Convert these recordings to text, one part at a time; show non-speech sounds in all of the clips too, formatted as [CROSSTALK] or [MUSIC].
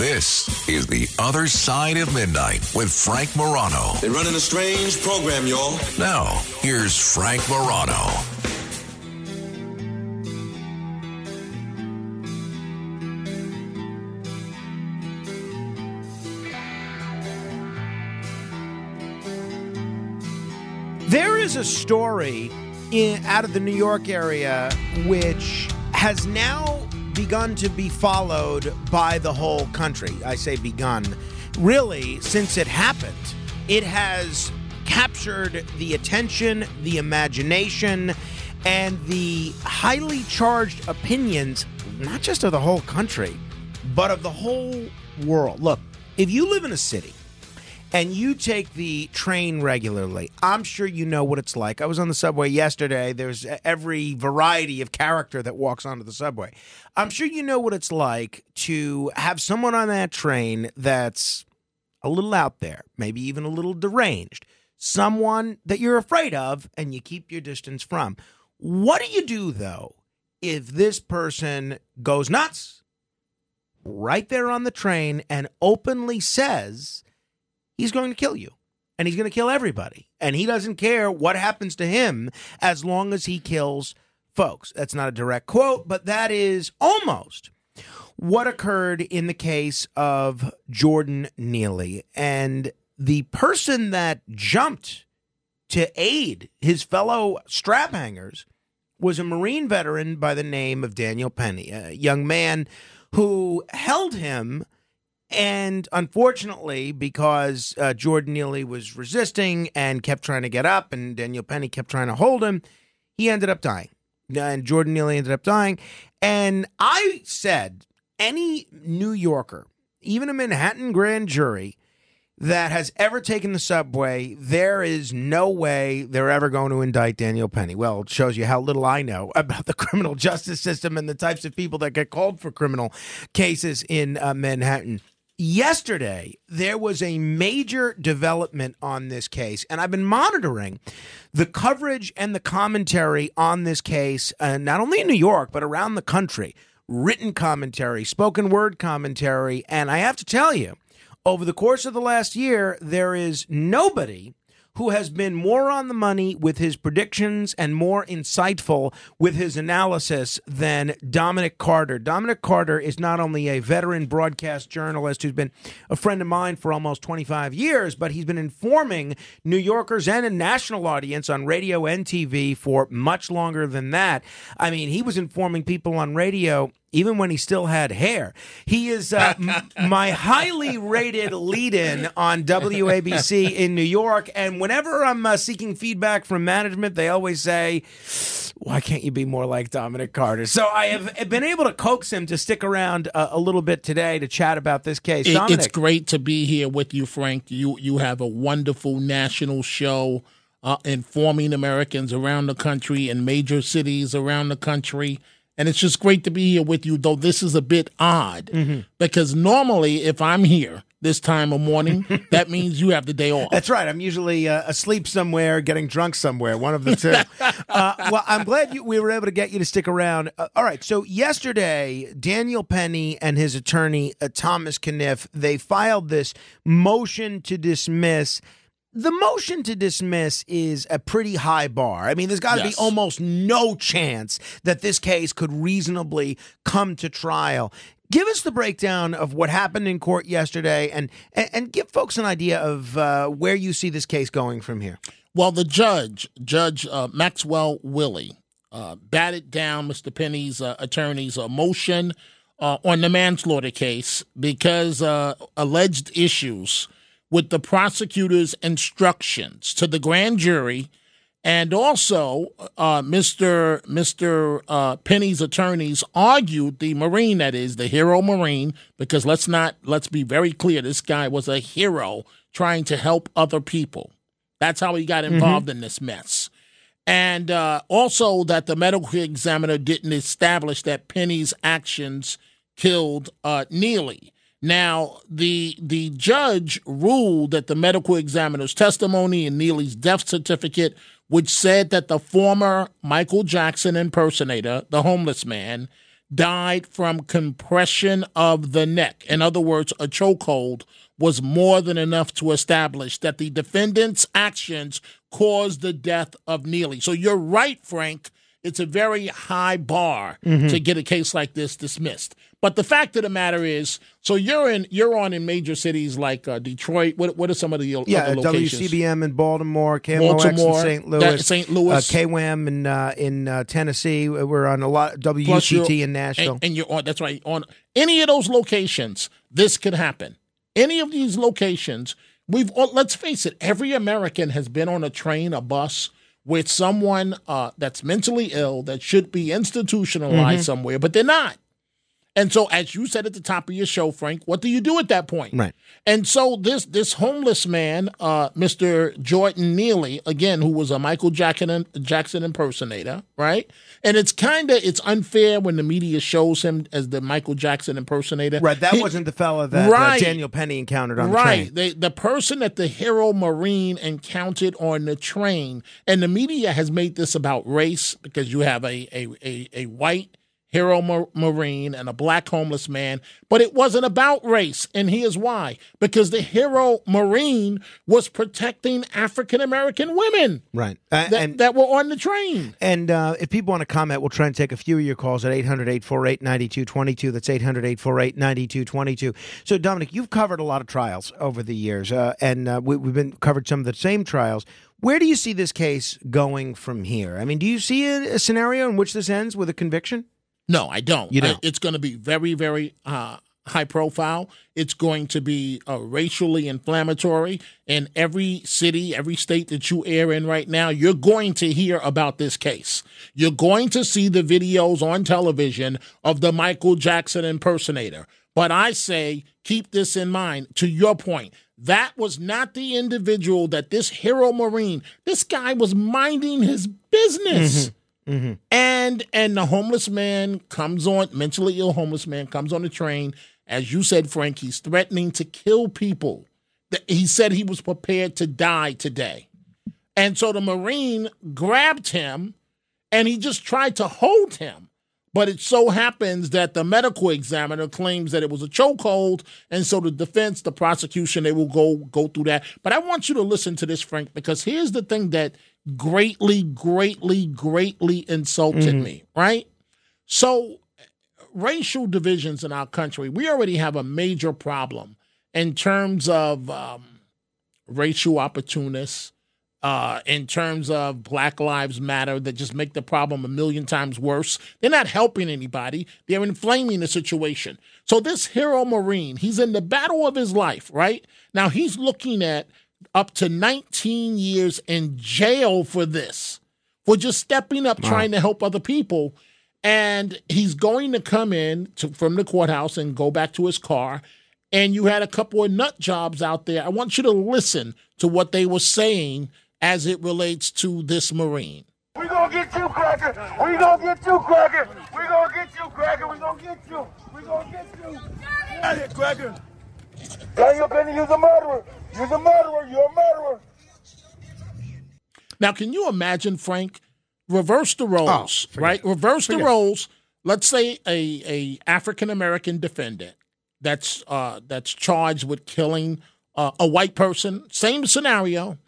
This is The Other Side of Midnight with Frank Morano. They're running a strange program, y'all. Now, here's Frank Morano. There is a story in, out of the New York area which has now begun to be followed by the whole country. I say begun. Really, since it happened, it has captured the attention, the imagination, and the highly charged opinions, not just of the whole country, but of the whole world. Look, if you live in a city, and you take the train regularly, I'm sure you know what it's like. I was on the subway yesterday. There's every variety of character that walks onto the subway. I'm sure you know what it's like to have someone on that train that's a little out there, maybe even a little deranged, someone that you're afraid of and you keep your distance from. What do you do, though, if this person goes nuts right there on the train and openly says, he's going to kill you and he's going to kill everybody. And he doesn't care what happens to him as long as he kills folks. That's not a direct quote, but that is almost what occurred in the case of Jordan Neely. And the person that jumped to aid his fellow strap hangers was a Marine veteran by the name of Daniel Penny, a young man who held him and unfortunately, because uh, Jordan Neely was resisting and kept trying to get up, and Daniel Penny kept trying to hold him, he ended up dying. And Jordan Neely ended up dying. And I said, any New Yorker, even a Manhattan grand jury, that has ever taken the subway, there is no way they're ever going to indict Daniel Penny. Well, it shows you how little I know [LAUGHS] about the criminal justice system and the types of people that get called for criminal cases in uh, Manhattan. Yesterday, there was a major development on this case, and I've been monitoring the coverage and the commentary on this case, uh, not only in New York, but around the country. Written commentary, spoken word commentary, and I have to tell you, over the course of the last year, there is nobody who has been more on the money with his predictions and more insightful with his analysis than Dominic Carter. Dominic Carter is not only a veteran broadcast journalist who's been a friend of mine for almost 25 years, but he's been informing New Yorkers and a national audience on radio and TV for much longer than that. I mean, he was informing people on radio even when he still had hair. He is uh, m- [LAUGHS] my highly rated lead in on WABC in New York. And whenever I'm uh, seeking feedback from management, they always say, why can't you be more like Dominic Carter? So I have been able to coax him to stick around uh, a little bit today to chat about this case. It, Dominic. it's great to be here with you, Frank. You you have a wonderful national show uh, informing Americans around the country in major cities around the country. And it's just great to be here with you, though this is a bit odd Mm-hmm. because normally, if I'm here this time of morning, [LAUGHS] that means you have the day off. That's right. I'm usually uh, asleep somewhere, getting drunk somewhere. One of the two. [LAUGHS] uh, well, I'm glad you, we were able to get you to stick around. Uh, all right. So yesterday, Daniel Penny and his attorney uh, Thomas Kenniff they filed this motion to dismiss. The motion to dismiss is a pretty high bar. I mean, there's got to Yes. be almost no chance that this case could reasonably come to trial. Give us the breakdown of what happened in court yesterday, and and, and give folks an idea of uh, where you see this case going from here. Well, the judge, Judge uh, Maxwell Wiley, uh, batted down Mr. Penny's uh, attorney's uh, motion uh, on the manslaughter case because uh, alleged issues with the prosecutor's instructions to the grand jury, and also uh, Mr. Mr. Uh, Penny's attorneys argued the Marine, that is the hero Marine, because let's not let's be very clear, this guy was a hero trying to help other people. That's how he got involved in this mess. And uh, also that the medical examiner didn't establish that Penny's actions killed uh, Neely. Now, the the judge ruled that the medical examiner's testimony and Neely's death certificate, which said that the former Michael Jackson impersonator, the homeless man, died from compression of the neck. In other words, a chokehold was more than enough to establish that the defendant's actions caused the death of Neely. So you're right, Frank. It's a very high bar Mm-hmm. to get a case like this dismissed. But the fact of the matter is, so you're in, you're on in major cities like uh, Detroit. What, what are some of the Yeah, other locations? WCBM in Baltimore, KMOX Baltimore, in St. Louis, St. Louis. uh, KWAM in uh, in uh, Tennessee. We're on a lot. WUTT in Nashville. And, and you're on. That's right. On any of those locations, this could happen. Any of these locations, we've. all Let's face it. Every American has been on a train, a bus with someone uh, that's mentally ill that should be institutionalized Mm-hmm. somewhere, but they're not. And so, as you said at the top of your show, Frank, what do you do at that point? Right. And so this this homeless man, uh, Mr. Jordan Neely, again, who was a Michael Jackson Jackson impersonator, right? And it's kind of it's unfair when the media shows him as the Michael Jackson impersonator. right, that He- wasn't the fella that Right. uh, Daniel Penny encountered on the right. train. They, the person that the hero Marine encountered on the train, and the media has made this about race because you have a a, a, a white hero Mar- Marine and a black homeless man, but it wasn't about race, and here's why: because the hero Marine was protecting African American women Right, uh, that, and that were on the train. And uh, if people want to comment, we'll try and take a few of your calls at 800 848 9222. That's 800 848 9222. So, Dominic, you've covered a lot of trials over the years, uh, and uh, we, we've been covered some of the same trials. Where do you see this case going from here? I mean, do you see a, a scenario in which this ends with a conviction? No, I don't. You? Uh, It's going to be very, very uh, high profile. It's going to be uh, racially inflammatory. In every city, every state that you air in right now, you're going to hear about this case. You're going to see the videos on television of the Michael Jackson impersonator. But I say, keep this in mind. To your point, that was not the individual that this hero Marine, this guy was minding his business. Mm-hmm. And and the homeless man comes on, mentally ill homeless man comes on the train. As you said, Frank, he's threatening to kill people. He said he was prepared to die today. And so the Marine grabbed him and he just tried to hold him. But it so happens that the medical examiner claims that it was a chokehold, and so the defense, the prosecution, they will go go through that. But I want you to listen to this, Frank, because here's the thing that greatly, greatly, greatly insulted me. Right? So, racial divisions in our country, we already have a major problem in terms of um, racial opportunists uh, in terms of Black Lives Matter that just make the problem a million times worse. They're not helping anybody, they're inflaming the situation. So, this hero Marine, he's in the battle of his life, right? Now, he's looking at up to 19 years in jail for this, for just stepping up, trying to help other people. And he's going to come in to, from the courthouse and go back to his car and you had a couple of nut jobs out there. I want you to listen to what they were saying as it relates to this Marine. We gonna get you, Cracker. We gonna get you, Cracker. We gonna get you, Cracker. We gonna get you. We gonna get you. Get out of here, Cracker. Daniel Penny, you're a murderer. You're a murderer. You're a murderer. Now, can you imagine, Frank? Reverse the roles, forget right? Reverse the Forget it. roles. Let's say a, a African American defendant that's uh, that's charged with killing uh, a white person. Same scenario,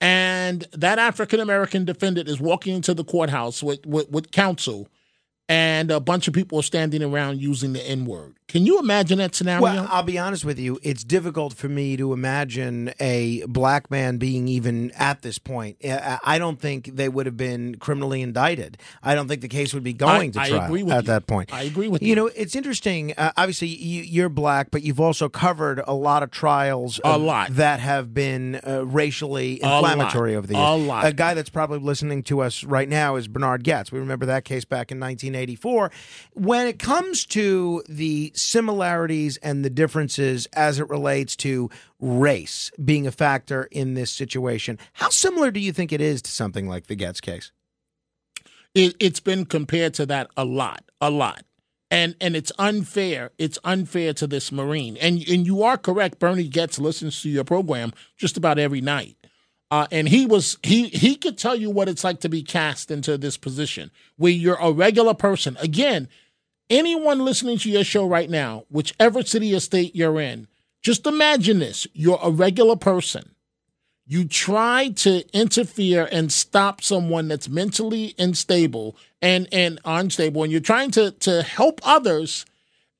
and that African American defendant is walking into the courthouse with, with with counsel, and a bunch of people are standing around using the N word. Can you imagine that scenario? Well, I'll be honest with you. It's difficult for me to imagine a black man being even at this point. I don't think they would have been criminally indicted. I don't think the case would be going to I trial agree with at you. that point. I agree with you. you. know, it's interesting. Uh, obviously, you, you're black, but you've also covered a lot of trials A lot. that have been uh, racially inflammatory over the years. A lot. A guy that's probably listening to us right now is Bernard Goetz. We remember that case back in 1984. When it comes to the similarities and the differences as it relates to race being a factor in this situation, how similar do you think it is to something like the Goetz case? it, it's been compared to that a lot, a lot. And and it's unfair. It's unfair to this Marine. And and you are correct. Bernie Goetz listens to your program just about every night. Uh, and he was he he could tell you what it's like to be cast into this position where you're a regular person. Again, anyone listening to your show right now, whichever city or state you're in, just imagine this. You're a regular person. You try to interfere and stop someone that's mentally unstable and, and unstable, and you're trying to, to help others.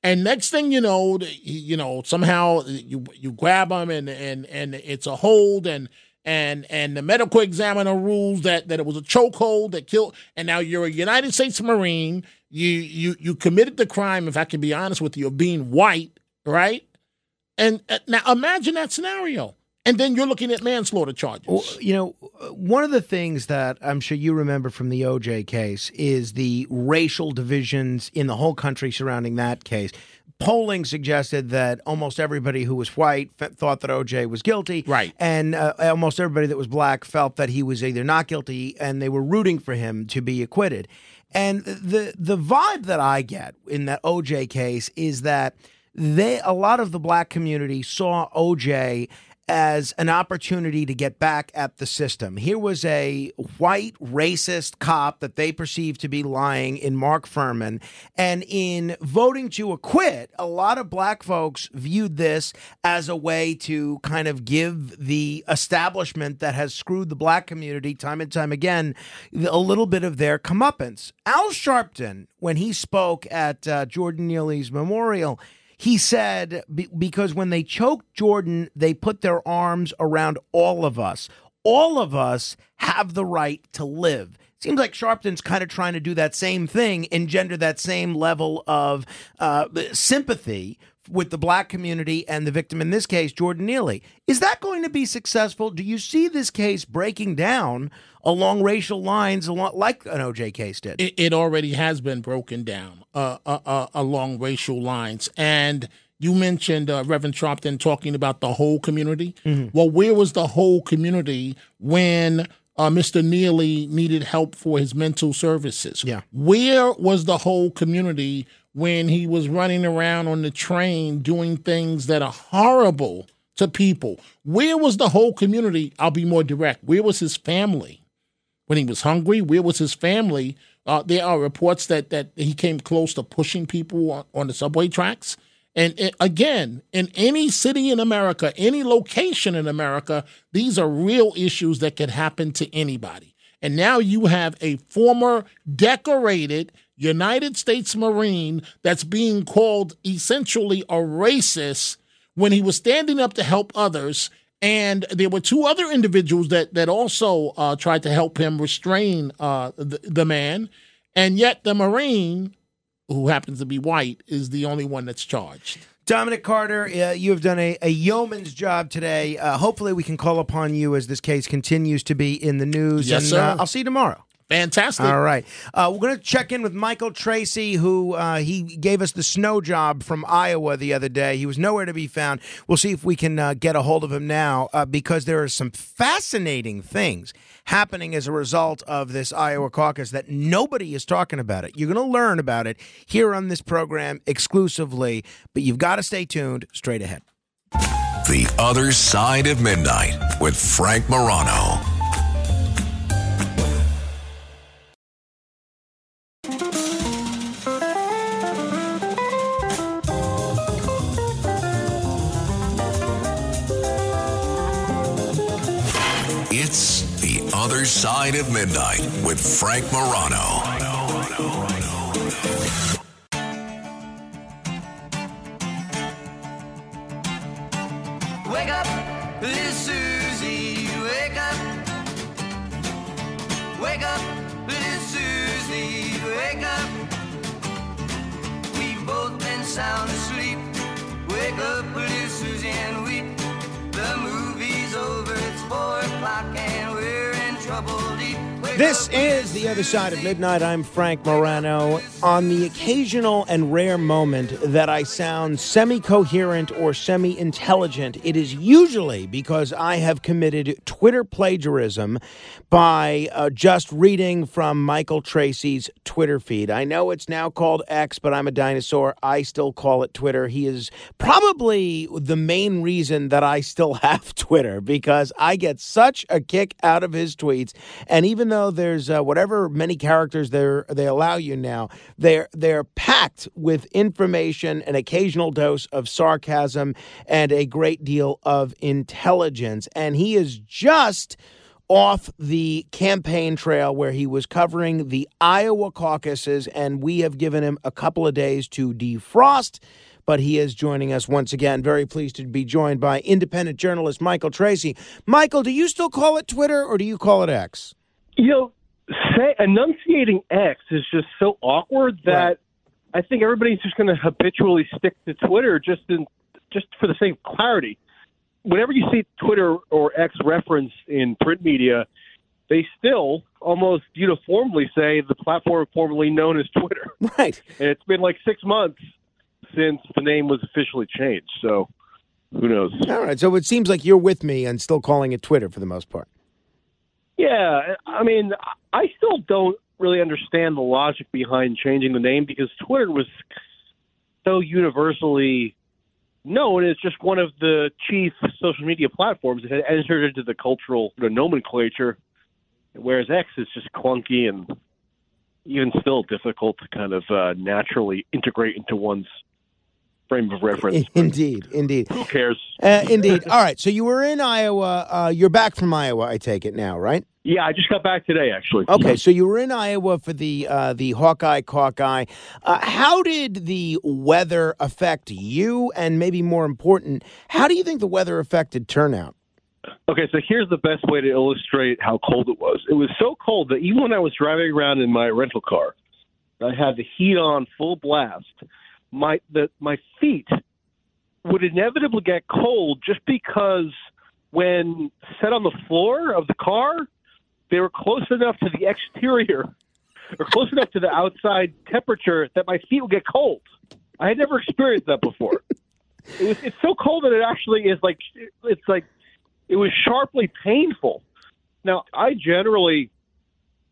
And next thing you know, you know, somehow you you grab them and and and it's a hold and and and the medical examiner rules that that it was a chokehold that killed and now you're a United States Marine you you you committed the crime if I can be honest with you of being white right and uh, now imagine that scenario and then you're looking at manslaughter charges. Well, you know, one of the things that I'm sure you remember from the OJ case is the racial divisions in the whole country surrounding that case. Polling suggested that almost everybody who was white f- thought that OJ was guilty. Right. And uh, almost everybody that was black felt that he was either not guilty and they were rooting for him to be acquitted. And the the vibe that I get in that OJ case is that they a lot of the black community saw OJ as an opportunity to get back at the system. Here was a white racist cop that they perceived to be lying in Mark Fuhrman. And in voting to acquit, a lot of black folks viewed this as a way to kind of give the establishment that has screwed the black community time and time again a little bit of their comeuppance. Al Sharpton, when he spoke at uh, Jordan Neely's memorial, he said because when they choked Jordan, they put their arms around all of us. All of us have the right to live. Seems like Sharpton's kind of trying to do that same thing, engender that same level of uh, sympathy with the black community and the victim in this case, Jordan Neely. Is that going to be successful? Do you see this case breaking down along racial lines, along, like an OJ case did? It, it already has been broken down uh, uh, uh, along racial lines. And you mentioned uh, Reverend Sharpton talking about the whole community. Mm-hmm. Well, where was the whole community when uh, Mr. Neely needed help for his mental services? Yeah. Where was the whole community when he was running around on the train doing things that are horrible to people. Where was the whole community? I'll be more direct. Where was his family when he was hungry? Where was his family? Uh, there are reports that that he came close to pushing people on, on the subway tracks. And again, in any city in America, any location in America, these are real issues that could happen to anybody. And now you have a former decorated United States Marine that's being called essentially a racist when he was standing up to help others. And there were two other individuals that that also uh, tried to help him restrain uh, the, the man, and yet the Marine, who happens to be white, is the only one that's charged. Dominic Carter, uh, you have done a, a yeoman's job today. Uh, hopefully, we can call upon you as this case continues to be in the news. Yes, and, sir. Uh, I'll see you tomorrow. Fantastic. All right. Uh, we're going to check in with Michael Tracey, who uh, he gave us the snow job from Iowa the other day. He was nowhere to be found. We'll see if we can uh, get a hold of him now uh, because there are some fascinating things happening as a result of this Iowa caucus that nobody is talking about it. You're going to learn about it here on this program exclusively, but you've got to stay tuned straight ahead. The Other Side of Midnight with Frank Morano. Other Side of Midnight with Frank Morano. Wake up, little Susie, wake up. Wake up, little Susie, wake up. We've both been sound asleep. Wake up, little This is The Other Side of Midnight. I'm Frank Morano. On the occasional and rare moment that I sound semi coherent or semi intelligent, it is usually because I have committed Twitter plagiarism by uh, just reading from Michael Tracey's Twitter feed. I know it's now called X, but I'm a dinosaur. I still call it Twitter. He is probably the main reason that I still [LAUGHS] have Twitter because I get such a kick out of his tweets. And even though know there's uh, whatever many characters they they allow you now. They're they're packed with information, an occasional dose of sarcasm, and a great deal of intelligence. And he is just off the campaign trail where he was covering the Iowa caucuses, and we have given him a couple of days to defrost. But he is joining us once again. Very pleased to be joined by independent journalist Michael Tracey. Michael, do you still call it Twitter or do you call it X? You know, say, enunciating X is just so awkward that Right. I think everybody's just going to habitually stick to Twitter just in just for the sake of clarity. Whenever you see Twitter or X referenced in print media, they still almost uniformly say the platform formerly known as Twitter. [LAUGHS] Right. And it's been like six months since the name was officially changed. So who knows? All right. So it seems like you're with me and still calling it Twitter for the most part. Yeah, I mean, I still don't really understand the logic behind changing the name because Twitter was so universally known as just one of the chief social media platforms that had entered into the cultural nomenclature, whereas X is just clunky and even still difficult to kind of uh, naturally integrate into one's frame of reference. [LAUGHS] Indeed. Indeed. Who cares? Uh, indeed. All right. So you were in Iowa. Uh, you're back from Iowa, I take it now, right? Yeah, I just got back today, actually. Okay. So you were in Iowa for the uh, the Hawkeye Hawkeye. Uh, how did the weather affect you? And maybe more important, how do you think the weather affected turnout? Okay, so here's the best way to illustrate how cold it was. It was so cold that even when I was driving around in my rental car, I had the heat on full blast. My the my feet would inevitably get cold just because when set on the floor of the car, they were close enough to the exterior or close enough to the outside temperature that my feet would get cold. I had never experienced that before. it was it's so cold that it actually is like it's like it was sharply painful. Now, I generally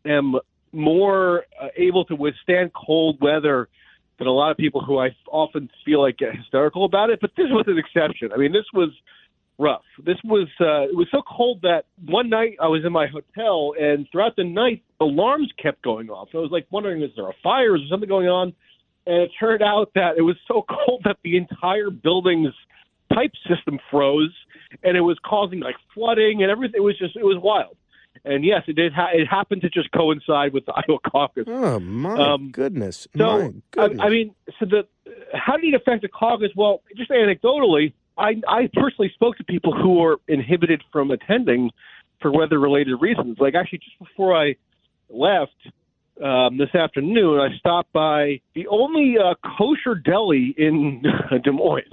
am more uh, able to withstand cold weather than a lot of people who I often feel like get hysterical about it, but this was an exception. I mean, this was rough. This was uh, it was so cold that one night I was in my hotel, and throughout the night alarms kept going off. So I was like wondering, is there a fire? Is there something going on? And it turned out that it was so [LAUGHS] cold that the entire building's pipe system froze, and it was causing like flooding and everything. It was just it was wild. And yes, it did. Ha- it happened to just coincide with the [LAUGHS] Iowa caucus. Oh my Um, goodness! So, my I, goodness. I mean, so the how did it affect the caucus? Well, just anecdotally, I, I personally spoke to people who were inhibited from attending for weather-related reasons. Like actually, just before I left um, this afternoon, I stopped by the only uh, kosher deli in [LAUGHS] Des Moines. [LAUGHS]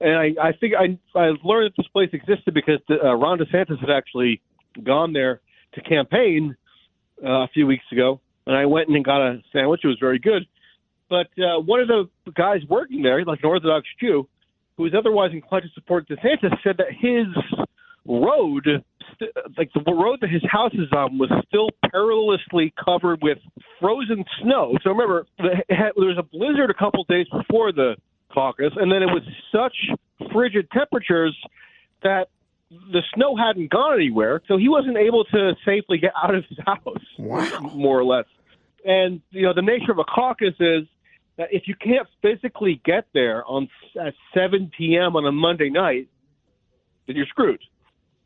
And I, I think I, I learned that this place existed because uh, Ron DeSantis had actually gone there to campaign uh, a few weeks ago, and I went in and got a sandwich. It was very good. But uh, one of the guys working there, like an Orthodox Jew, who was otherwise inclined to support DeSantis, said that his road, st- like the road that his house is on, was still perilously covered with frozen snow. So remember, there was a blizzard a couple days before the caucus, and then it was such frigid temperatures that the snow hadn't gone anywhere, so he wasn't able to safely get out of his house, Wow. more or less. And you know, the nature of a caucus is that if you can't physically get there on at 7 p.m. on a Monday night, then you're screwed.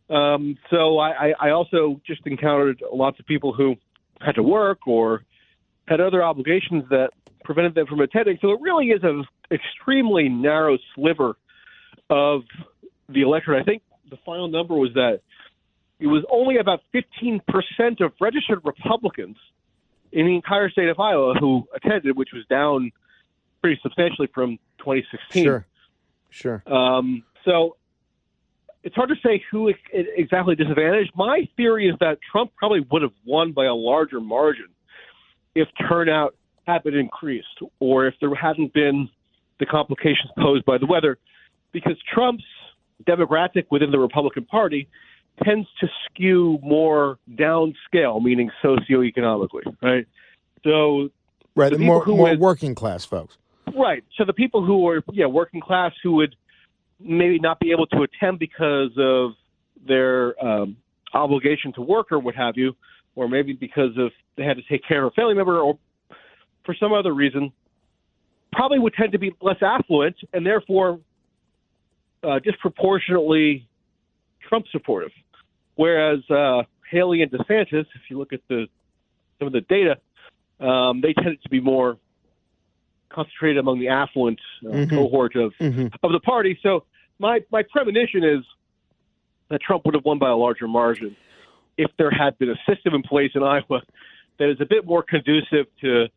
Um, so I, I, I also just encountered lots of people who had to work or had other obligations that prevented them from attending. So it really is an extremely narrow sliver of the electorate. I think the final number was that it was only about 15% of registered Republicans in the entire state of Iowa who attended, which was down pretty substantially from 2016. sure, sure. Um, so it's hard to say who exactly disadvantaged. My theory is that Trump probably would have won by a larger margin if turnout had been increased or if there hadn't been the complications posed by the weather, because Trump's demographic within the Republican Party tends to skew more downscale, meaning socioeconomically, right? So Right, the the more more would- working class folks. Right. So the people who are yeah working class who would maybe not be able to attend because of their um, obligation to work or what have you, or maybe because of they had to take care of a family member, or for some other reason, probably would tend to be less affluent and therefore uh, disproportionately Trump supportive. Whereas uh, Haley and DeSantis, if you look at the some of the data, um, they tended to be more concentrated among the affluent uh, Mhm. cohort of Mhm. of the party. So my my premonition is that Trump would have won by a larger margin if there had been a system in place in Iowa that is a bit more conducive to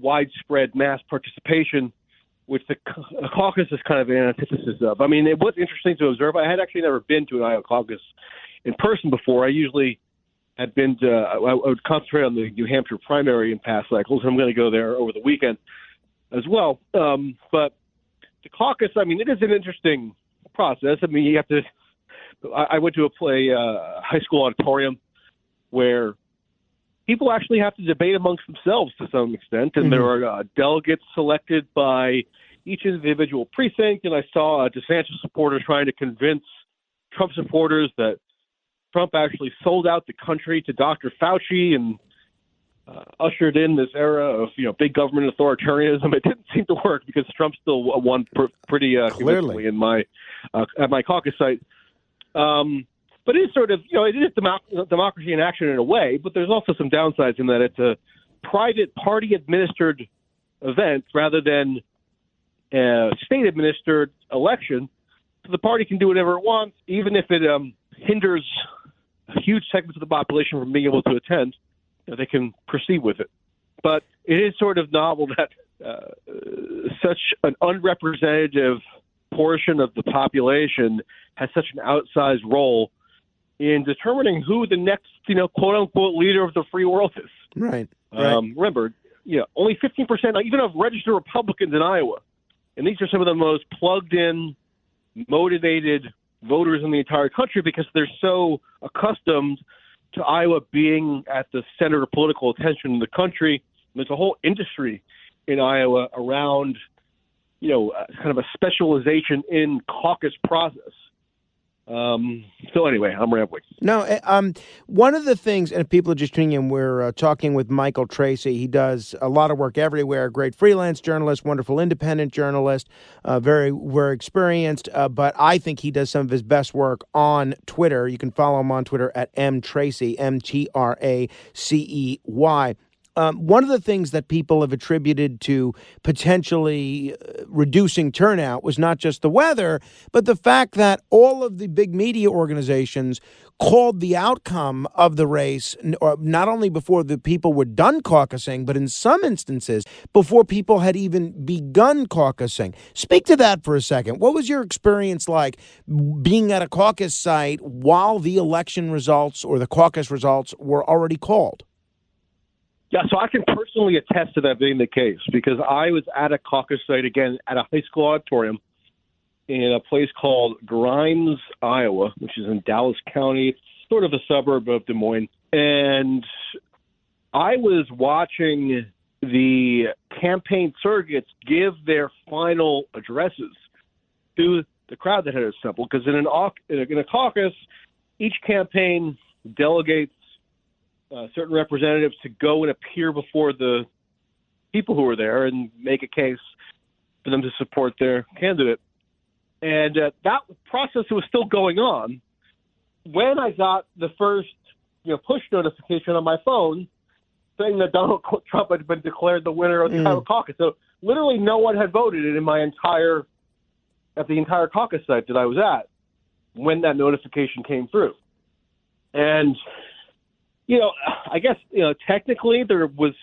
widespread mass participation, which the ca- caucus is kind of an antithesis of. I mean, it was interesting to observe. I had actually never been to an Iowa caucus in person before. I usually had been to, I, I would concentrate on the New Hampshire primary in past cycles. And I'm going to go there over the weekend as well. Um, but the caucus, I mean, it is an interesting process. I mean, you have to. I, I went to a play uh, high school auditorium where people actually have to debate amongst themselves to some extent, and there are uh, delegates selected by each individual precinct. And I saw a DeSantis supporter trying to convince Trump supporters that Trump actually sold out the country to Dr. Fauci and uh, ushered in this era of you know big government authoritarianism. It didn't seem to work because Trump still won pr- pretty uh, Clearly. in my uh, at my caucus site. Um, but it is sort of you know it is democ- democracy in action in a way, but there's also some downsides in that it's a private party administered event rather than a state administered election. So the party can do whatever it wants, even if it um, hinders huge segments of the population from being able to attend. You know, they can proceed with it. But it is sort of novel that uh, such an unrepresentative portion of the population has such an outsized role in determining who the next, you know, quote unquote leader of the free world is. Right. Right. Um, remember, you know, only 15% even of registered Republicans in Iowa, and these are some of the most plugged in, motivated voters in the entire country because they're so accustomed to Iowa being at the center of political attention in the country. There's a whole industry in Iowa around, you know, kind of a specialization in caucus process. Um, so anyway, I'm rambling. No, uh, um, one of the things, and if people are just tuning in, we're uh, talking with Michael Tracey. He does a lot of work everywhere. Great freelance journalist, wonderful independent journalist, uh, very very experienced. Uh, but I think he does some of his best work on Twitter. You can follow him on Twitter at m tracy m t r a c e y. Um, one of the things that people have attributed to potentially uh, reducing turnout was not just the weather, but the fact that all of the big media organizations called the outcome of the race not only before the people were done caucusing, but in some instances before people had even begun caucusing. Speak to that for a second. What was your experience like being at a caucus site while the election results or the caucus results were already called? Yeah, so I can personally attest to that being the case because I was at a caucus site again at a high school auditorium in a place called Grimes, Iowa, which is in Dallas County. Sort of a suburb of Des Moines. And I was watching the campaign surrogates give their final addresses to the crowd that had assembled. Because in an in a, in a caucus, each campaign delegates uh, certain representatives to go and appear before the people who are there and make a case for them to support their candidate. And uh, that process was still going on when I got the first, you know, push notification on my phone saying that Donald [LAUGHS] Trump had been declared the winner of the Mm. Iowa caucus. So literally, no one had voted in my entire at the entire caucus site that I was at when that notification came through. And you know, I guess you know technically there was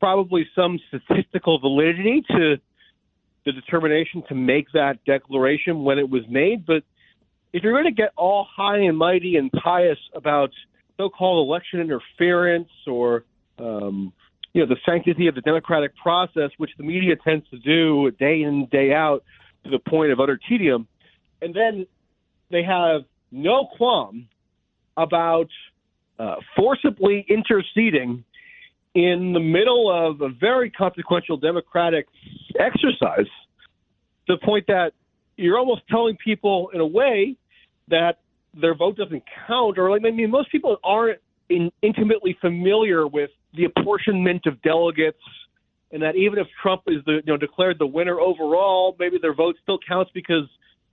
probably some statistical validity to the determination to make that declaration when it was made, but if you're going to get all high and mighty and pious about so-called election interference or um, you know the sanctity of the democratic process, which the media tends to do day in day out to the point of utter tedium, and then they have no qualm about uh, forcibly interceding in the middle of a very consequential democratic exercise to the point that you're almost telling people in a way that their vote doesn't count or like I mean most people aren't in, intimately familiar with the apportionment of delegates, and that even if Trump is the you know declared the winner overall, maybe their vote still counts because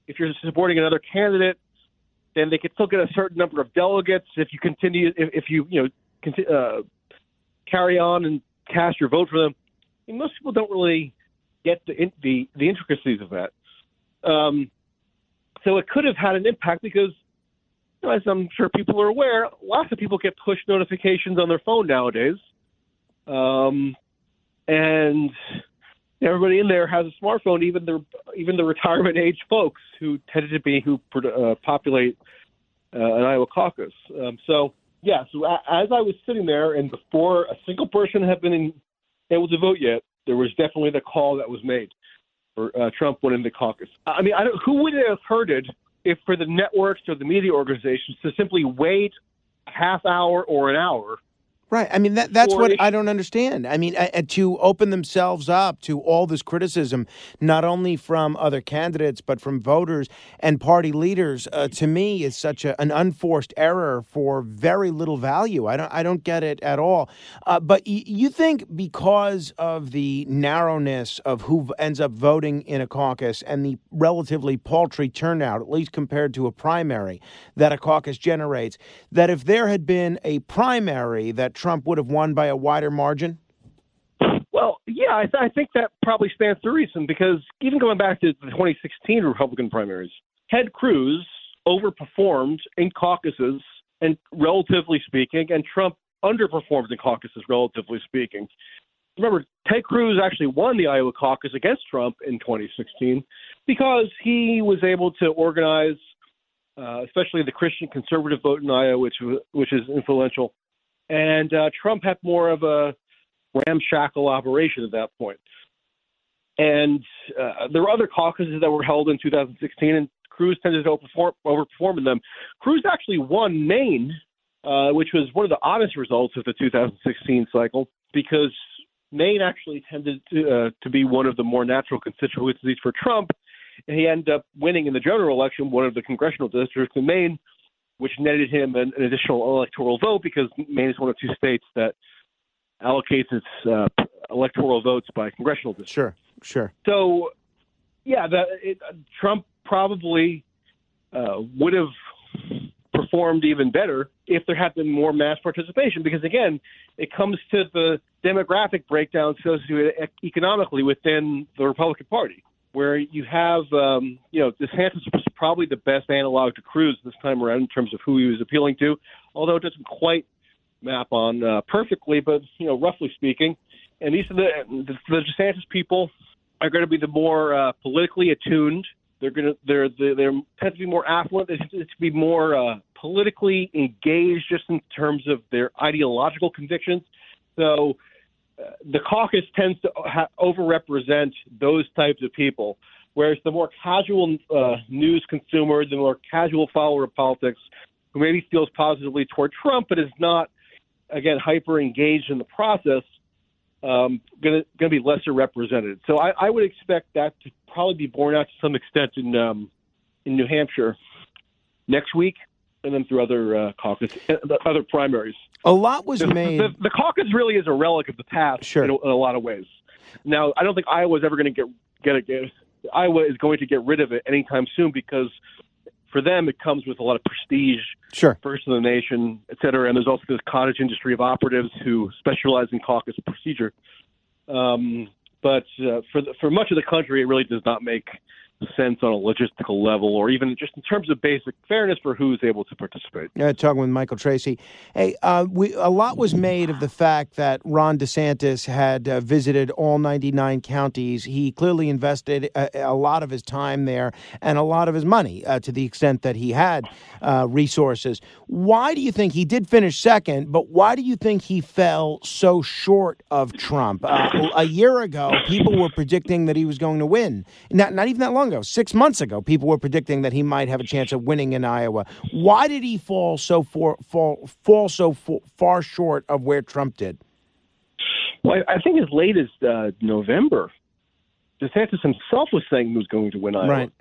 if you're supporting another candidate, then they could still get a certain number of delegates if you continue if, if you you know conti- uh, carry on and cast your vote for them. I mean, most people don't really get the the, the intricacies of that. Um, so it could have had an impact because, you know, as I'm sure people are aware, lots of people get push notifications on their phone nowadays, um, and everybody in there has a smartphone. Even the even the retirement age folks who tended to be who uh, populate uh, an Iowa caucus. Um, so yeah, so as I was sitting there, and before a single person had been in, able to vote yet, there was definitely the call that was made for uh, Trump winning the caucus. I mean, I don't, who would have heard it if for the networks or the media organizations to simply wait half hour or an hour Right. I mean, that, that's what I don't understand. I mean, uh, to open themselves up to all this criticism, not only from other candidates, but from voters and party leaders, uh, to me is such a, an unforced error for very little value. I don't, I don't get it at all. Uh, but y- you think because of the narrowness of who v- ends up voting in a caucus and the relatively paltry turnout, at least compared to a primary that a caucus generates, that if there had been a primary that Trump would have won by a wider margin? Well, yeah, I, th- I think that probably stands to reason because even going back to the 2016 Republican primaries, Ted Cruz overperformed in caucuses, and relatively speaking, and Trump underperformed in caucuses, relatively speaking. Remember, Ted Cruz actually won the Iowa caucus against Trump in 2016 because he was able to organize, uh, especially the Christian conservative vote in Iowa, which which is influential, and uh, Trump had more of a ramshackle operation at that point. And uh, there were other caucuses that were held in 2016, and Cruz tended to overperform, overperform in them. Cruz actually won Maine, uh, which was one of the oddest results of the 2016 cycle, because Maine actually tended to, uh, to be one of the more natural constituencies for Trump, and he ended up winning in the general election one of the congressional districts in Maine, which netted him an, an additional electoral vote because Maine is one of two states that allocates its uh, electoral votes by congressional district. Sure, sure. So, yeah, the, it, Trump probably uh, would have performed even better if there had been more mass participation. Because again, it comes to the demographic breakdown socioeconomically within the Republican Party, where you have, um, you know, DeSantis was probably the best analog to Cruz this time around in terms of who he was appealing to, although it doesn't quite map on uh, perfectly, but you know, roughly speaking. And these are the the, the DeSantis people are going to be the more uh, politically attuned. They're going to they're they're, they're tend to be more affluent. They tend to be more uh, politically engaged, just in terms of their ideological convictions. So the caucus tends to ha- overrepresent those types of people, whereas the more casual uh, news consumer, the more casual follower of politics, who maybe feels positively toward Trump, but is not again hyper engaged in the process um, going to be lesser represented. So I, I would expect that to probably be borne out to some extent in um, in New Hampshire next week, and then through other uh, caucus, [LAUGHS] other primaries. A lot was The, made. the, the caucus really is a relic of the past Sure. in, a, in a lot of ways. Now, I don't think Iowa's ever going to get get it. Iowa is going to get rid of it anytime soon because for them it comes with a lot of prestige Sure. first in the nation, et cetera. And there's also this cottage industry of operatives who specialize in caucus procedure. Um, but uh, for the, for much of the country, it really does not make sense on a logistical level, or even just in terms of basic fairness for who's able to participate. Uh, talking with Michael Tracey. Hey, uh, we, a lot was made of the fact that Ron DeSantis had uh, visited all 99 counties. He clearly invested a, a lot of his time there and a lot of his money uh, to the extent that he had uh, resources. Why do you think he did finish second, but why do you think he fell so short of Trump? Uh, a year ago, people were predicting that he was going to win. Not, not even that long ago, six months ago, people were predicting that he might have a chance of winning in Iowa. Why did he fall so for, fall fall so for, far short of where Trump did? Well, I I think as late as uh, November, DeSantis himself was saying he was going to win Iowa. Right.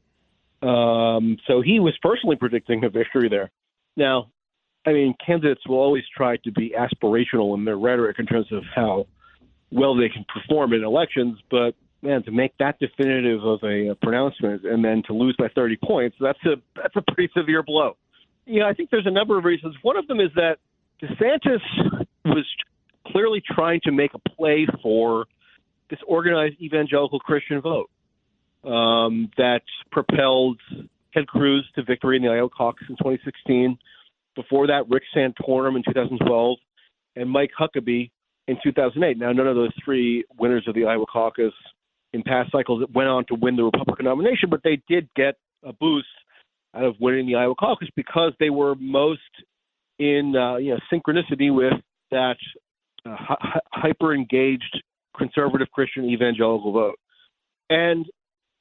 Um, so he was personally predicting a victory there. Now, I mean, candidates will always try to be aspirational in their rhetoric in terms of how well they can perform in elections, but man, to make that definitive of a, pronouncement and then to lose by 30 points, that's a that's a pretty severe blow. You know, I think there's a number of reasons. One of them is that DeSantis was clearly trying to make a play for this organized evangelical Christian vote um, that propelled Ted Cruz to victory in the Iowa caucus in 2016. Before that, Rick Santorum in 2012 and Mike Huckabee in 2008. Now, none of those three winners of the Iowa caucus in past cycles that went on to win the Republican nomination, but they did get a boost out of winning the Iowa caucus because they were most in uh, you know synchronicity with that uh, hi- hyper engaged conservative Christian evangelical vote. And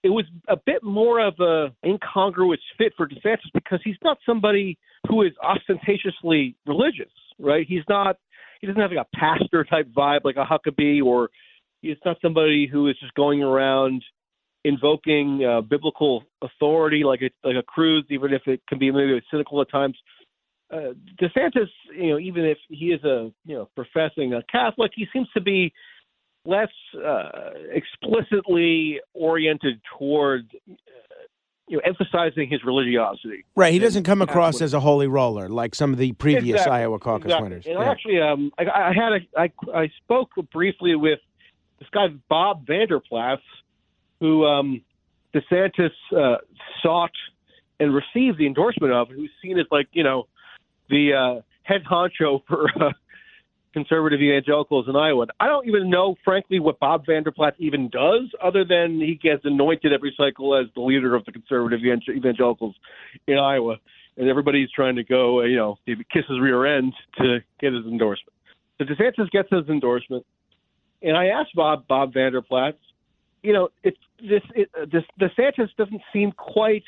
it was a bit more of a incongruous fit for DeSantis because he's not somebody who is ostentatiously religious, right? He's not he doesn't have like a pastor type vibe like a Huckabee or he's not somebody who is just going around invoking uh, biblical authority like a like a Cruz, even if it can be maybe cynical at times. Uh, DeSantis, you know, even if he is a you know professing a Catholic, he seems to be less uh, explicitly oriented toward uh, you know emphasizing his religiosity. Right. He doesn't come across Catholic. as a holy roller like some of the previous Exactly, Iowa caucus exactly. winners. And Yeah. actually, um, I, I had a, I, I spoke briefly with this guy Bob Vander Plaats, who um, DeSantis uh, sought and received the endorsement of, who's seen as like you know the uh, head honcho for [LAUGHS] uh, conservative evangelicals in Iowa. I don't even know, frankly, what Bob Vander Plaats even does, other than he gets anointed every cycle as the leader of the conservative evangelicals in Iowa, and everybody's trying to go, uh, you know, kiss his rear end to get his endorsement. So DeSantis gets his endorsement, and I asked Bob Bob Vander Plaats, you know, it's this it, this DeSantis doesn't seem quite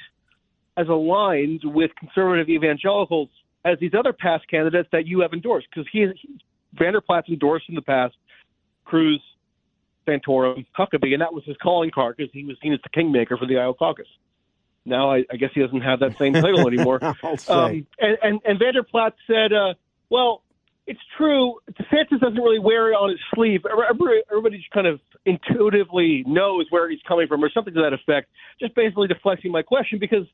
as aligned with conservative evangelicals as these other past candidates that you have endorsed because he, he Vander Plaats's endorsed in the past Cruz, Santorum, Huckabee, and that was his calling card because he was seen as the kingmaker for the Iowa caucus. Now I, I guess he doesn't have that same title anymore. [LAUGHS] Um, and, and, and Vander Plaats said, uh, well, it's true. DeSantis doesn't really wear it on his sleeve. Everybody, everybody just kind of intuitively knows where he's coming from, or something to that effect. Just basically deflecting my question because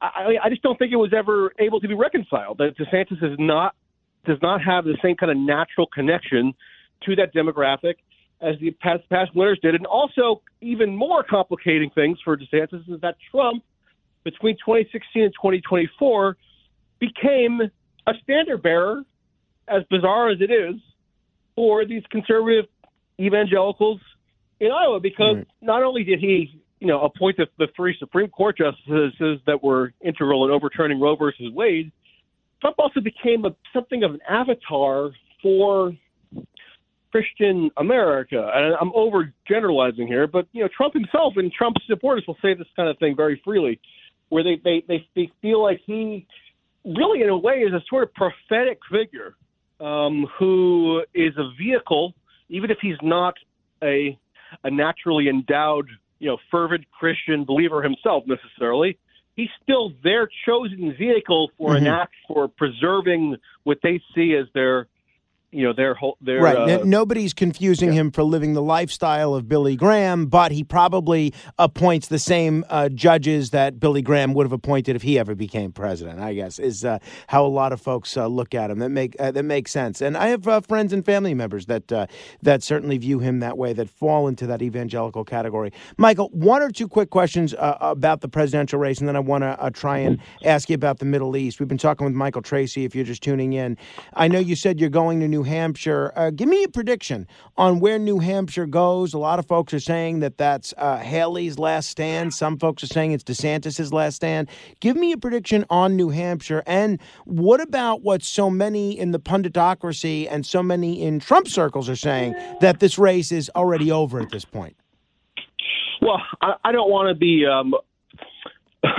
I, I just don't think it was ever able to be reconciled. That DeSantis is not does not have the same kind of natural connection to that demographic as the past past winners did, and also even more complicating things for DeSantis is that Trump between 2016 and 2024 became a standard bearer, as bizarre as it is, for these conservative evangelicals in Iowa because Right. not only did he, you know, appoint the, the three Supreme Court justices that were integral in overturning Roe versus Wade, Trump also became a, something of an avatar for Christian America. And I'm overgeneralizing here, but you know, Trump himself and Trump's supporters will say this kind of thing very freely, where they they they, they feel like he really, in a way, is a sort of prophetic figure um, who is a vehicle, even if he's not a a naturally endowed, you know, fervent Christian believer himself necessarily. He's still their chosen vehicle for an act for preserving what they see as their, you know, their whole their Right. uh, Nobody's confusing him for living the lifestyle of Billy Graham, but he probably appoints the same uh, judges that Billy Graham would have appointed if he ever became president. I guess is uh, how a lot of folks uh, look at him. That make uh, that makes sense. And I have uh, friends and family members that uh, that certainly view him that way, that fall into that evangelical category. Michael, one or two quick questions uh, about the presidential race, and then I want to uh, try and ask you about the Middle East. We've been talking with Michael Tracey. If you're just tuning in, I know you said you're going to New Hampshire. Uh, give me a prediction on where New Hampshire goes. A lot of folks are saying that that's uh, Haley's last stand. Some folks are saying it's DeSantis's last stand. Give me a prediction on New Hampshire. And what about what so many in the punditocracy and so many in Trump circles are saying that this race is already over at this point? Well, I, I don't want to be um, [LAUGHS]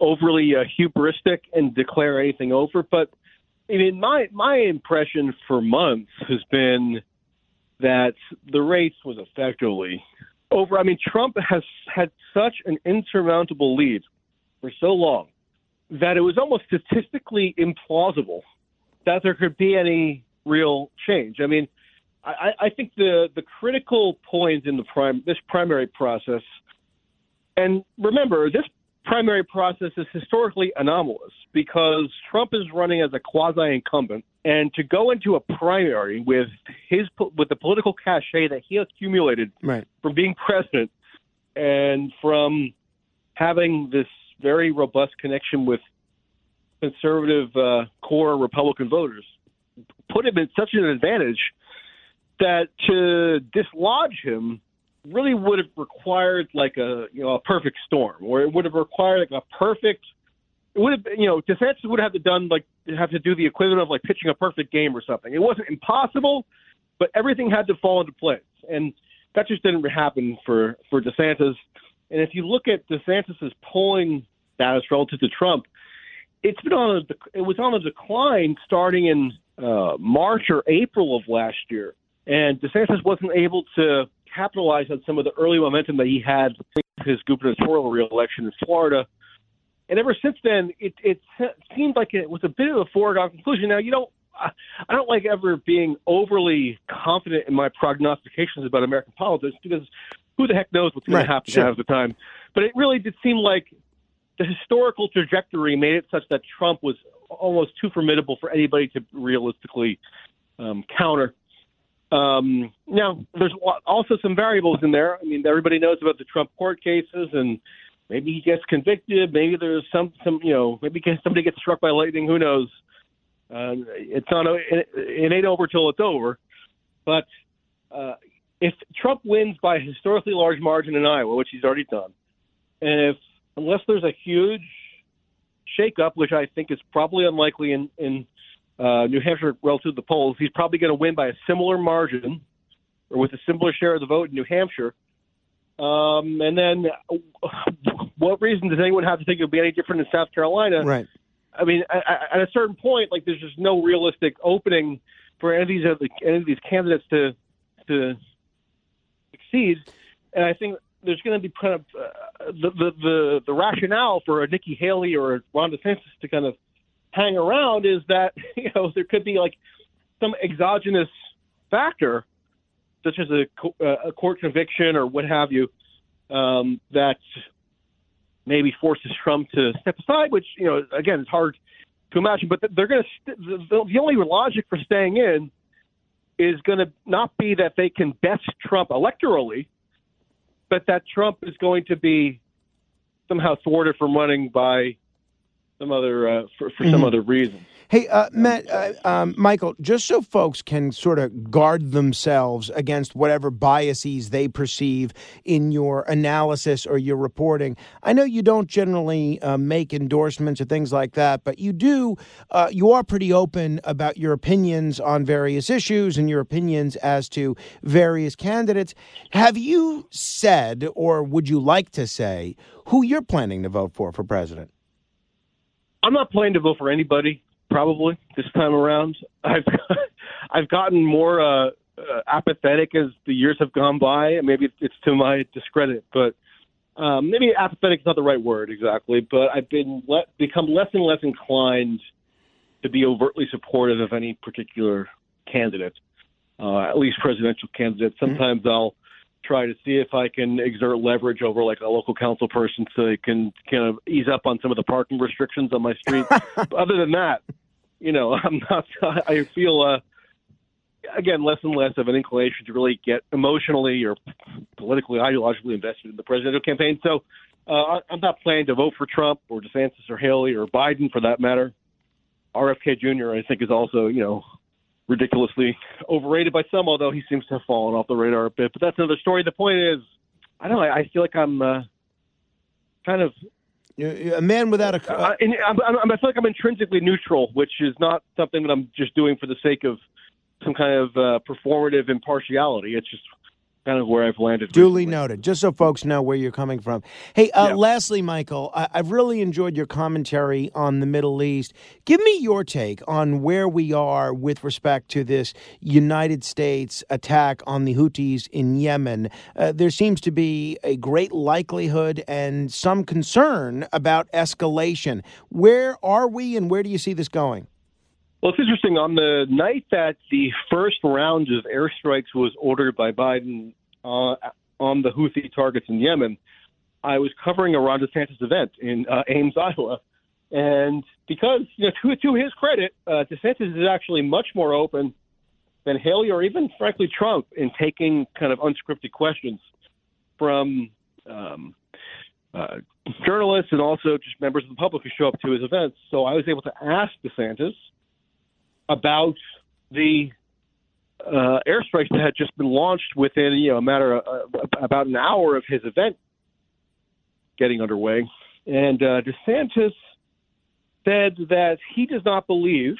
overly uh, hubristic and declare anything over, but I mean, my my impression for months has been that the race was effectively over. I mean, Trump has had such an insurmountable lead for so long that it was almost statistically implausible that there could be any real change. I mean, I, I think the the critical point in the prime this primary process, and remember this primary process is historically anomalous because Trump is running as a quasi incumbent, and to go into a primary with his with the political cachet that he accumulated Right. from being president and from having this very robust connection with conservative uh, core Republican voters put him in such an advantage that to dislodge him really would have required like a you know a perfect storm, or it would have required like a perfect. It would have you know DeSantis would have to done like have to do the equivalent of like pitching a perfect game or something. It wasn't impossible, but everything had to fall into place, and that just didn't happen for for DeSantis. And if you look at DeSantis's polling status relative to Trump, it's been on a it was on a decline starting in uh, March or April of last year, and DeSantis wasn't able to capitalize on some of the early momentum that he had his gubernatorial reelection in Florida. And ever since then, it it seemed like it was a bit of a foregone conclusion. Now, you know, I I don't like ever being overly confident in my prognostications about American politics because who the heck knows what's going Right, to happen sure. half the time. But it really did seem like the historical trajectory made it such that Trump was almost too formidable for anybody to realistically um, counter. Um, now, there's also some variables in there. I mean, everybody knows about the Trump court cases, and maybe he gets convicted. Maybe there's some, some you know, maybe [LAUGHS] somebody gets struck by lightning. Who knows? Uh, it's not. It, it ain't over till it's over. But uh, if Trump wins by a historically large margin in Iowa, which he's already done, and if unless there's a huge shakeup, which I think is probably unlikely in in uh, New Hampshire relative to the polls, he's probably going to win by a similar margin or with a similar share of the vote in New Hampshire. Um, and then, what reason does anyone have to think it would be any different in South Carolina? Right. I mean, at, at a certain point, like there's just no realistic opening for any of these other, any of these candidates to to succeed. And I think there's going to be kind of uh, the, the the the rationale for a Nikki Haley or a Ron DeSantis to kind of hang around is that [LAUGHS] you know there could be like some exogenous factor, such as a, uh, a court conviction or what have you, um, that maybe forces Trump to step aside. Which you know, again, it's hard to imagine. But they're going to st- the, the only logic for staying in is going to not be that they can best Trump electorally, but that Trump is going to be somehow thwarted from running by some other uh, for, for some other reason. Hey, uh, Matt, uh, um, Michael, just so folks can sort of guard themselves against whatever biases they perceive in your analysis or your reporting, I know you don't generally uh, make endorsements or things like that, but you do, uh, you are pretty open about your opinions on various issues and your opinions as to various candidates. Have you said, or would you like to say, who you're planning to vote for for president? I'm not planning to vote for anybody. Probably this time around, [LAUGHS] I've I've gotten more uh, uh, apathetic as the years have gone by. Maybe it's to my discredit, but um, maybe apathetic is not the right word exactly. But I've been le- become less and less inclined to be overtly supportive of any particular candidate, uh, at least presidential candidate. Sometimes I'll try to see if I can exert leverage over like a local council person so they can kind of ease up on some of the parking restrictions on my street. [LAUGHS] Other than that, you know, I'm not. I feel uh, again less and less of an inclination to really get emotionally or politically, ideologically invested in the presidential campaign. So uh, I- I'm not planning to vote for Trump or DeSantis or Haley or Biden for that matter. RFK Jr. I think is also you know ridiculously overrated by some, although he seems to have fallen off the radar a bit. But that's another story. The point is, I don't know. I feel like I'm uh, kind of. A man without a. Uh, and I'm, I'm, I feel like I'm intrinsically neutral, which is not something that I'm just doing for the sake of some kind of uh, performative impartiality. It's just kind of where I've landed. Duly recently. noted. Just so folks know where you're coming from. Hey, uh, Yeah. lastly, Michael, I- I've really enjoyed your commentary on the Middle East. Give me your take on where we are with respect to this United States attack on the Houthis in Yemen. Uh, there seems to be a great likelihood and some concern about escalation. Where are we, and where do you see this going? Well, it's interesting. On the night that the first round of airstrikes was ordered by Biden uh, on the Houthi targets in Yemen, I was covering a Ron DeSantis event in uh, Ames, [LAUGHS] Iowa. And because, you know, to, to his credit, uh, DeSantis is actually much more open than Haley or even, frankly, Trump in taking kind of unscripted questions from um, uh, journalists and also just members of the public who show up to his events. So I was able to ask DeSantis about the uh, airstrikes that had just been launched within you know a matter of uh, about an hour of his event getting underway, and uh, DeSantis said that he does not believe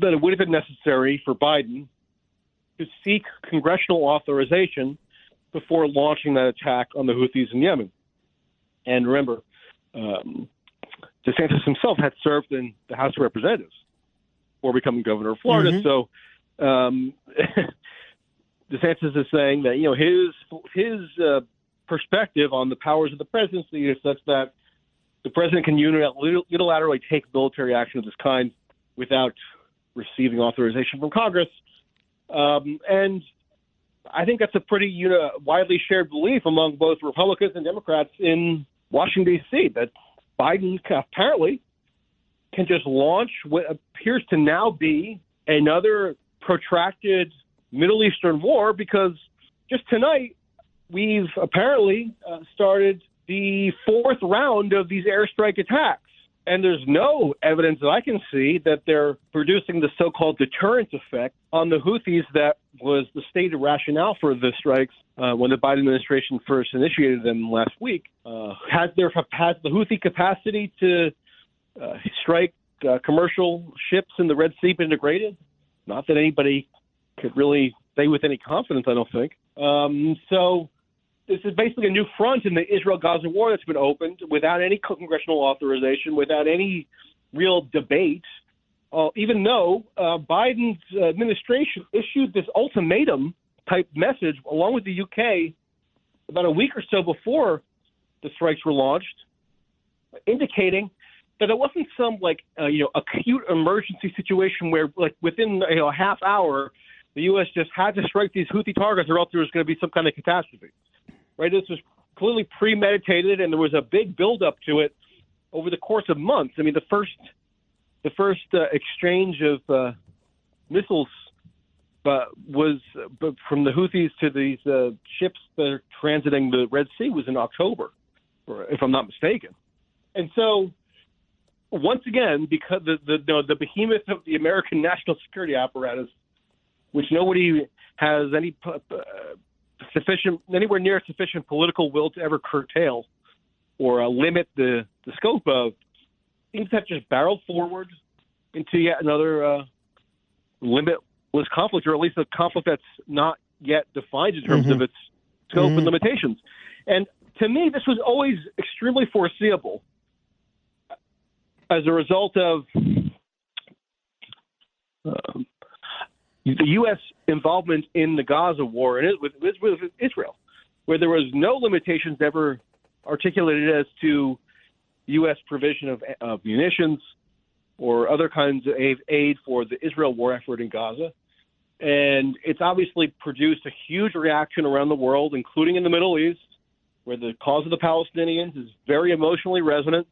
that it would have been necessary for Biden to seek congressional authorization before launching that attack on the Houthis in Yemen. And remember, um, DeSantis himself had served in the House of Representatives before becoming governor of Florida. So um, [LAUGHS] DeSantis is saying that you know his his uh, perspective on the powers of the presidency is such that the president can unilaterally unilaterally take military action of this kind without receiving authorization from Congress. Um, and I think that's a pretty you know, widely shared belief among both Republicans and Democrats in Washington D.C. that Biden apparently can just launch what appears to now be another protracted Middle Eastern war because just tonight we've apparently uh, started the fourth round of these airstrike attacks. And there's no evidence that I can see that they're producing the so called deterrence effect on the Houthis that was the stated rationale for the strikes uh, when the Biden administration first initiated them last week. Uh, has, there, has the Houthi capacity to uh, strike uh, commercial ships in the Red Sea been degraded? Not that anybody could really say with any confidence, I don't think. Um, so this is basically a new front in the Israel-Gaza war that's been opened without any congressional authorization, without any real debate. Uh, even though uh, Biden's administration issued this ultimatum type message along with the UK about a week or so before the strikes were launched, indicating that it wasn't some like uh, you know acute emergency situation where like within you know a half hour the U.S. just had to strike these Houthi targets or else there was going to be some kind of catastrophe. Right? This was clearly premeditated, and there was a big buildup to it over the course of months. I mean, the first the first uh, exchange of uh, missiles uh, was uh, from the Houthis to these uh, ships that are transiting the Red Sea was in October, if I'm not mistaken. And so, once again, because the the, the, the behemoth of the American national security apparatus, which nobody has any uh, sufficient anywhere near sufficient political will to ever curtail or uh, limit the the scope of, seems to have just barreled forward into yet another uh, limitless conflict, or at least a conflict that's not yet defined in terms of its scope and limitations. And to me, this was always extremely foreseeable as a result of um, the U.S. involvement in the Gaza war and it, with, with, Israel, where there was no limitations ever articulated as to U.S. provision of, of munitions or other kinds of aid for the Israel war effort in Gaza. And it's obviously produced a huge reaction around the world, including in the Middle East, where the cause of the Palestinians is very emotionally resonant.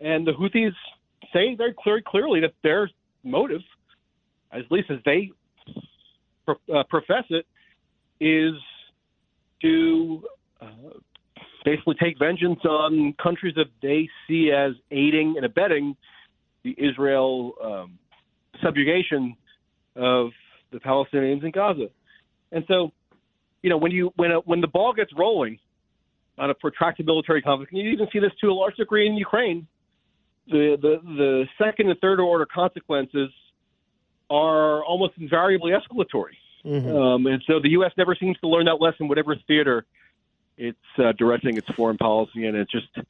And the Houthis say very clear, clearly that their motive, at least as they pro- uh, profess it, is to uh, basically take vengeance on countries that they see as aiding and abetting the Israel um, subjugation of the Palestinians in Gaza. And so, you know, when you when a, when the ball gets rolling on a protracted military conflict, and you even see this to a large degree in Ukraine, the the, the second and third order consequences are almost invariably escalatory. Um, and so the U.S. never seems to learn that lesson, whatever theater it's uh, directing its foreign policy, and it just, you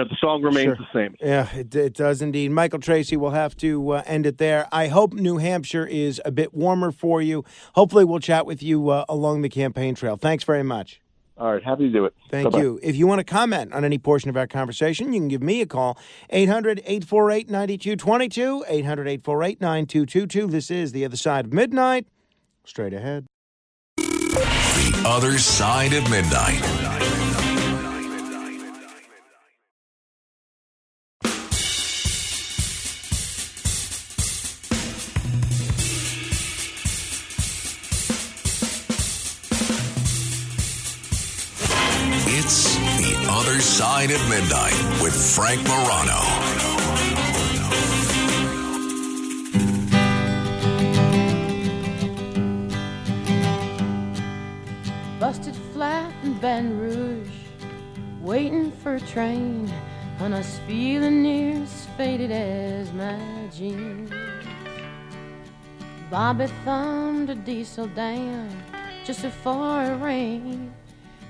know, the song remains Sure. the same. Yeah, it, it does indeed. Michael Tracey we'll have to uh, end it there. I hope New Hampshire is a bit warmer for you. Hopefully, we'll chat with you uh, along the campaign trail. Thanks very much. All right, happy to do it. Thank Bye-bye. you. If you want to comment on any portion of our conversation, you can give me a call 800 848 9222. 800 848 9222. This is The Other Side of Midnight. Straight ahead. The Other Side of Midnight. Side of Midnight with Frank Morano. Busted flat in Baton Rouge, waiting for a train, and I was feeling near as faded as my jeans. Bobby thumbed a diesel down just before it rained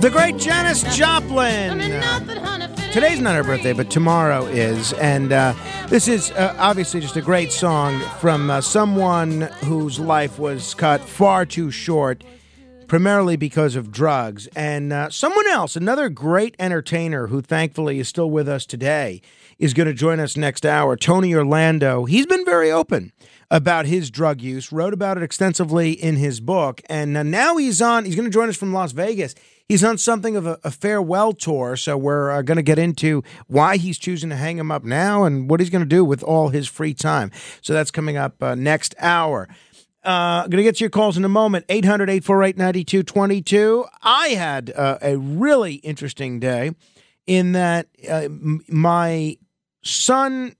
The great Janis Joplin. honey, Today's not her birthday, but tomorrow is. And uh, this is uh, obviously just a great song from uh, someone whose life was cut far too short, primarily because of drugs. And uh, someone else, another great entertainer who thankfully is still with us today, is going to join us next hour. Tony Orlando. He's been very open about his drug use, wrote about it extensively in his book. And uh, now he's on, he's going to join us from Las Vegas. He's on something of a, a farewell tour, so we're uh, going to get into why he's choosing to hang him up now and what he's going to do with all his free time. So that's coming up uh, next hour. Uh, going to get to your calls in a moment. 800 848 9222. I had uh, a really interesting day in that uh, my son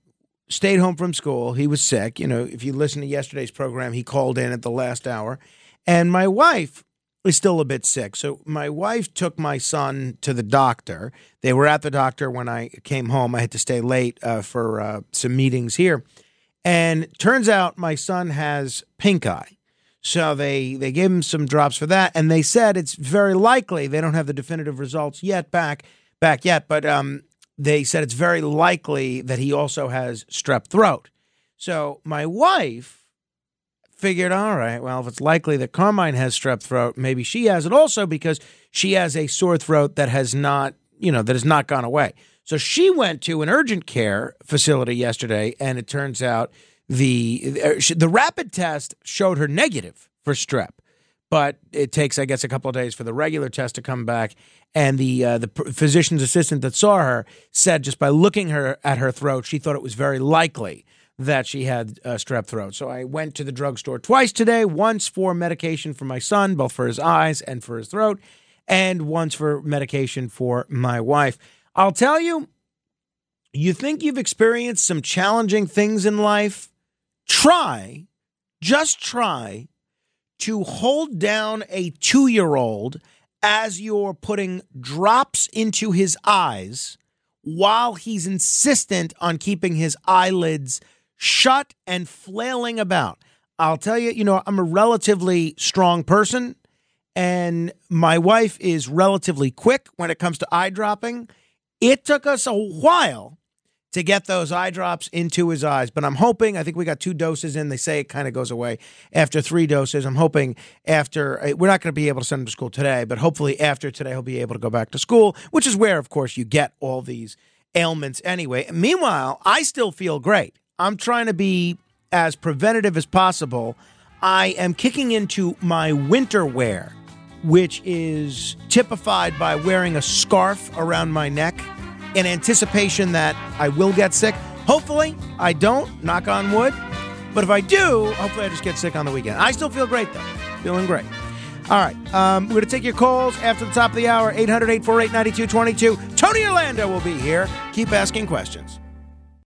stayed home from school. He was sick. You know, if you listen to yesterday's program, he called in at the last hour. And my wife is still a bit sick. So my wife took my son to the doctor. They were at the doctor when I came home. I had to stay late uh, for uh, some meetings here. And turns out my son has pink eye. So they they gave him some drops for that, and they said it's very likely they don't have the definitive results yet back back yet, but um, they said it's very likely that he also has strep throat. So my wife figured, all right, well, if it's likely that Carmine has strep throat, maybe she has it also because she has a sore throat that has not, you know, that has not gone away. So she went to an urgent care facility yesterday, and it turns out the uh, the rapid test showed her negative for strep, but it takes, I guess, a couple of days for the regular test to come back. And the uh, the physician's assistant that saw her said just by looking her at her throat, she thought it was very likely that she had uh, strep throat. So I went to the drugstore twice today, once for medication for my son, both for his eyes and for his throat, and once for medication for my wife. I'll tell you, you think you've experienced some challenging things in life? Try, just try to hold down a two year old as you're putting drops into his eyes while he's insistent on keeping his eyelids shut and flailing about. I'll tell you, you know, I'm a relatively strong person, and my wife is relatively quick when it comes to eye dropping. It took us a while to get those eye drops into his eyes. But I'm hoping, I think we got two doses in. They say it kind of goes away after three doses. I'm hoping after, uh, we're not going to be able to send him to school today, but hopefully after today, he'll be able to go back to school, which is where, of course, you get all these ailments anyway. Meanwhile, I still feel great. I'm trying to be as preventative as possible. I am kicking into my winter wear, which is typified by wearing a scarf around my neck in anticipation that I will get sick. Hopefully, I don't, knock on wood. But if I do, hopefully I just get sick on the weekend. I still feel great, though. Feeling great. All right. Um, we're going to take your calls after the top of the hour 800 848 9222. Tony Orlando will be here. Keep asking questions.